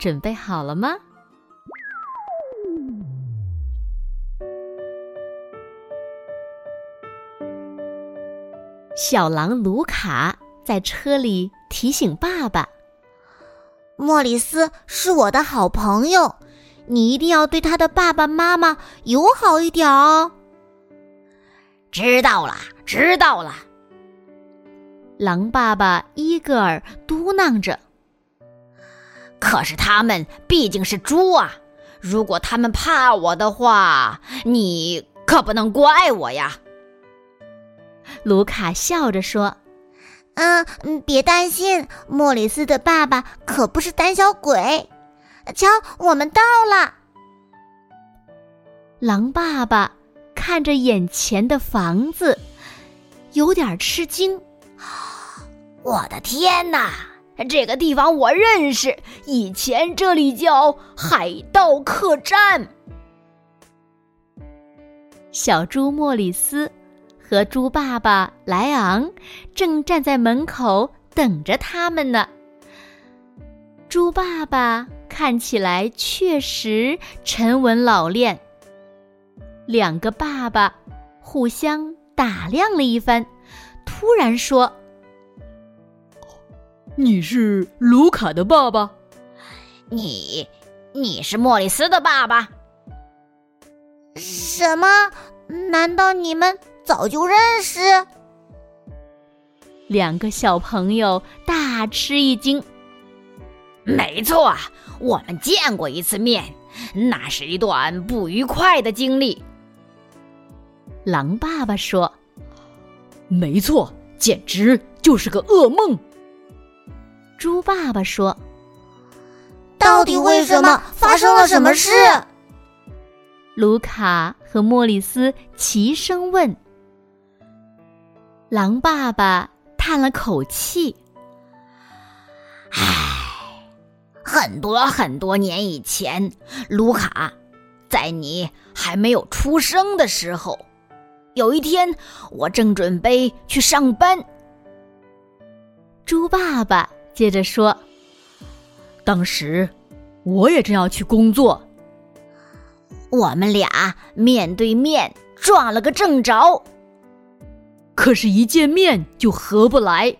准备好了吗？小狼卢卡在车里提醒爸爸：“莫里斯是我的好朋友，你一定要对他的爸爸妈妈友好一点哦。”知道了，知道了。狼爸爸伊戈尔嘟囔着。可是他们毕竟是猪啊！如果他们怕我的话，你可不能怪我呀。卢卡笑着说：“嗯嗯，别担心，莫里斯的爸爸可不是胆小鬼。瞧，我们到了。”狼爸爸看着眼前的房子，有点吃惊：“ 我的天哪！”这个地方我认识，以前这里叫海盗客栈。小猪莫里斯和猪爸爸莱昂正站在门口等着他们呢。猪爸爸看起来确实沉稳老练。两个爸爸互相打量了一番，突然说。你是卢卡的爸爸，你，你是莫里斯的爸爸。什么？难道你们早就认识？两个小朋友大吃一惊。没错，我们见过一次面，那是一段不愉快的经历。狼爸爸说：“没错，简直就是个噩梦。”猪爸爸说：“到底为什么发生了什么事？”卢卡和莫里斯齐声问。狼爸爸叹了口气：“唉，很多很多年以前，卢卡，在你还没有出生的时候，有一天，我正准备去上班。”猪爸爸。接着说：“当时我也正要去工作，我们俩面对面撞了个正着。可是，一见面就合不来。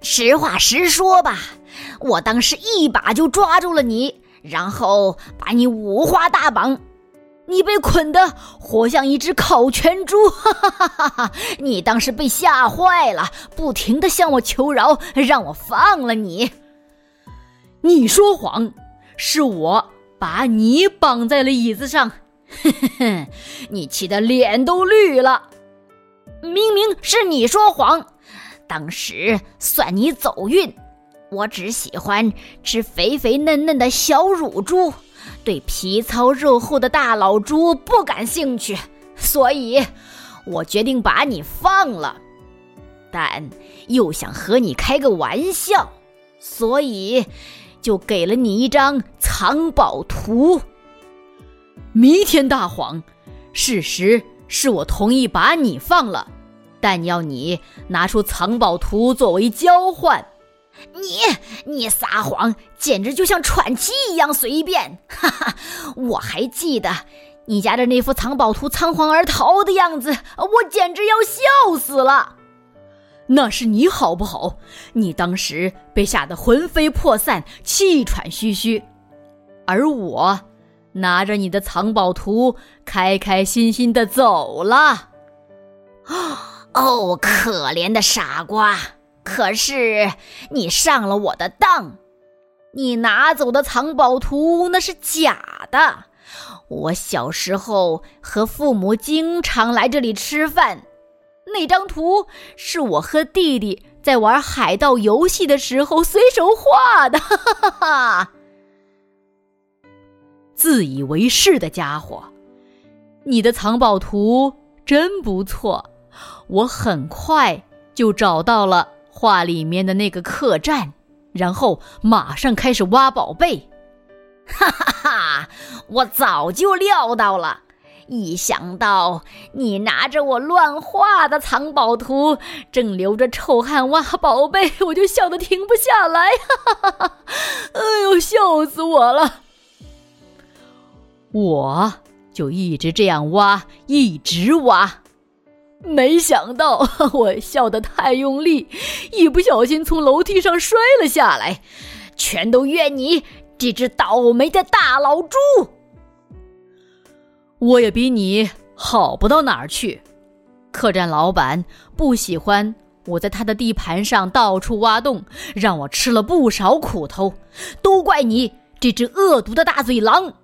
实话实说吧，我当时一把就抓住了你，然后把你五花大绑。”你被捆得活像一只烤全猪，哈哈哈哈哈！你当时被吓坏了，不停的向我求饶，让我放了你。你说谎，是我把你绑在了椅子上，嘿嘿嘿，你气得脸都绿了。明明是你说谎，当时算你走运，我只喜欢吃肥肥嫩嫩的小乳猪。对皮糙肉厚的大老猪不感兴趣，所以我决定把你放了，但又想和你开个玩笑，所以就给了你一张藏宝图。弥天大谎！事实是我同意把你放了，但要你拿出藏宝图作为交换。你你撒谎，简直就像喘气一样随便！哈哈，我还记得你家的那幅藏宝图仓皇而逃的样子，我简直要笑死了。那是你好不好？你当时被吓得魂飞魄散、气喘吁吁，而我拿着你的藏宝图，开开心心的走了。哦，可怜的傻瓜！可是你上了我的当，你拿走的藏宝图那是假的。我小时候和父母经常来这里吃饭，那张图是我和弟弟在玩海盗游戏的时候随手画的。哈哈哈哈！自以为是的家伙。你的藏宝图真不错，我很快就找到了画里面的那个客栈，然后马上开始挖宝贝。哈哈哈！我早就料到了。一想到你拿着我乱画的藏宝图，正流着臭汗挖宝贝，我就笑得停不下来，哈哈哈哈！哎呦，笑死我了！我就一直这样挖，一直挖，没想到 我笑得太用力，一不小心从楼梯上摔了下来，全都怨你这只倒霉的大老猪。我也比你好不到哪儿去。客栈老板不喜欢我在他的地盘上到处挖洞，让我吃了不少苦头。都怪你这只恶毒的大嘴狼！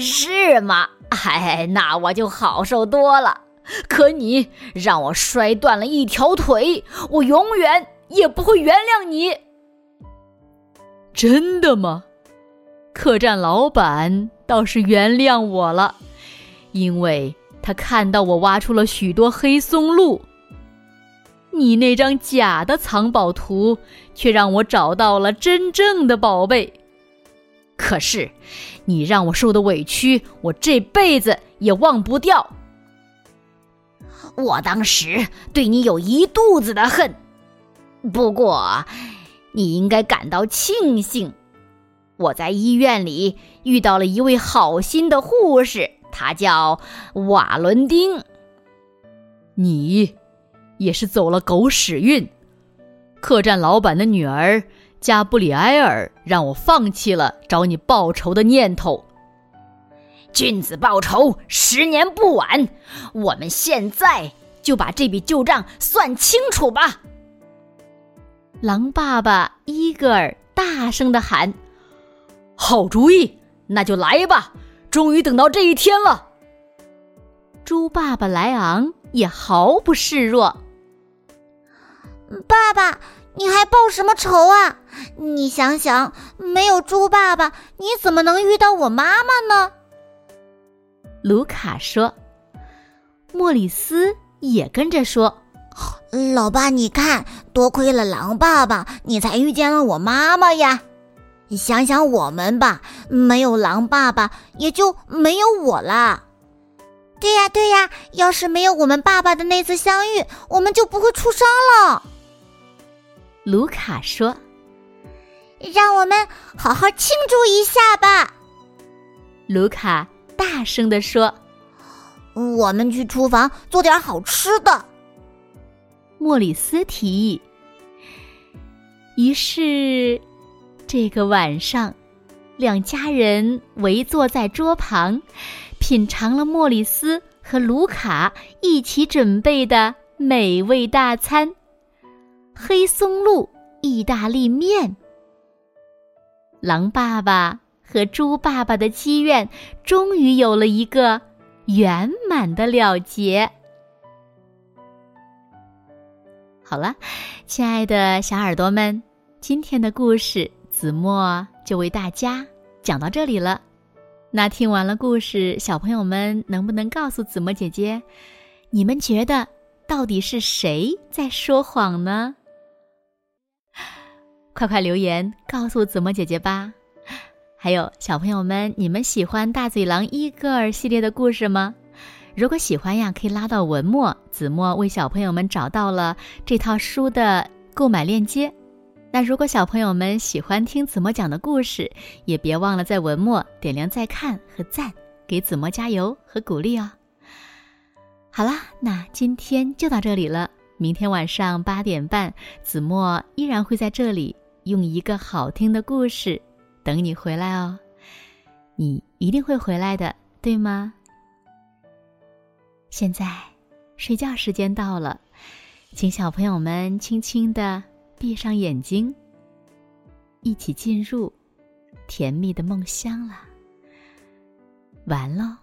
是吗？哎，那我就好受多了。可你让我摔断了一条腿，我永远也不会原谅你。真的吗？客栈老板。倒是原谅我了，因为他看到我挖出了许多黑松露。你那张假的藏宝图，却让我找到了真正的宝贝。可是，你让我受的委屈，我这辈子也忘不掉。我当时对你有一肚子的恨，不过，你应该感到庆幸。我在医院里遇到了一位好心的护士，她叫瓦伦丁。你也是走了狗屎运。客栈老板的女儿加布里埃尔让我放弃了找你报仇的念头。君子报仇，十年不晚。我们现在就把这笔旧账算清楚吧。狼爸爸伊戈尔大声的喊。好主意，那就来吧！终于等到这一天了。猪爸爸莱昂也毫不示弱。爸爸，你还报什么仇啊？你想想，没有猪爸爸，你怎么能遇到我妈妈呢？卢卡说。莫里斯也跟着说：“老爸，你看，多亏了狼爸爸，你才遇见了我妈妈呀。”你想想我们吧，没有狼爸爸，也就没有我啦。对呀，对呀，要是没有我们爸爸的那次相遇，我们就不会出生了。卢卡说：“让我们好好庆祝一下吧。”卢卡大声地说：“我们去厨房做点好吃的。”莫里斯提议。于是。这个晚上，两家人围坐在桌旁，品尝了莫里斯和卢卡一起准备的美味大餐——黑松露意大利面。狼爸爸和猪爸爸的积怨终于有了一个圆满的了结。好了，亲爱的小耳朵们，今天的故事。子墨就为大家讲到这里了。那听完了故事，小朋友们能不能告诉子墨姐姐，你们觉得到底是谁在说谎呢？快快留言告诉子墨姐姐吧。还有小朋友们，你们喜欢大嘴狼伊戈尔系列的故事吗？如果喜欢呀，可以拉到文末，子墨为小朋友们找到了这套书的购买链接。那如果小朋友们喜欢听子墨讲的故事，也别忘了在文末点亮再看和赞，给子墨加油和鼓励哦。好啦，那今天就到这里了。明天晚上八点半，子墨依然会在这里用一个好听的故事等你回来哦。你一定会回来的，对吗？现在睡觉时间到了，请小朋友们轻轻的。闭上眼睛，一起进入甜蜜的梦乡了。完喽。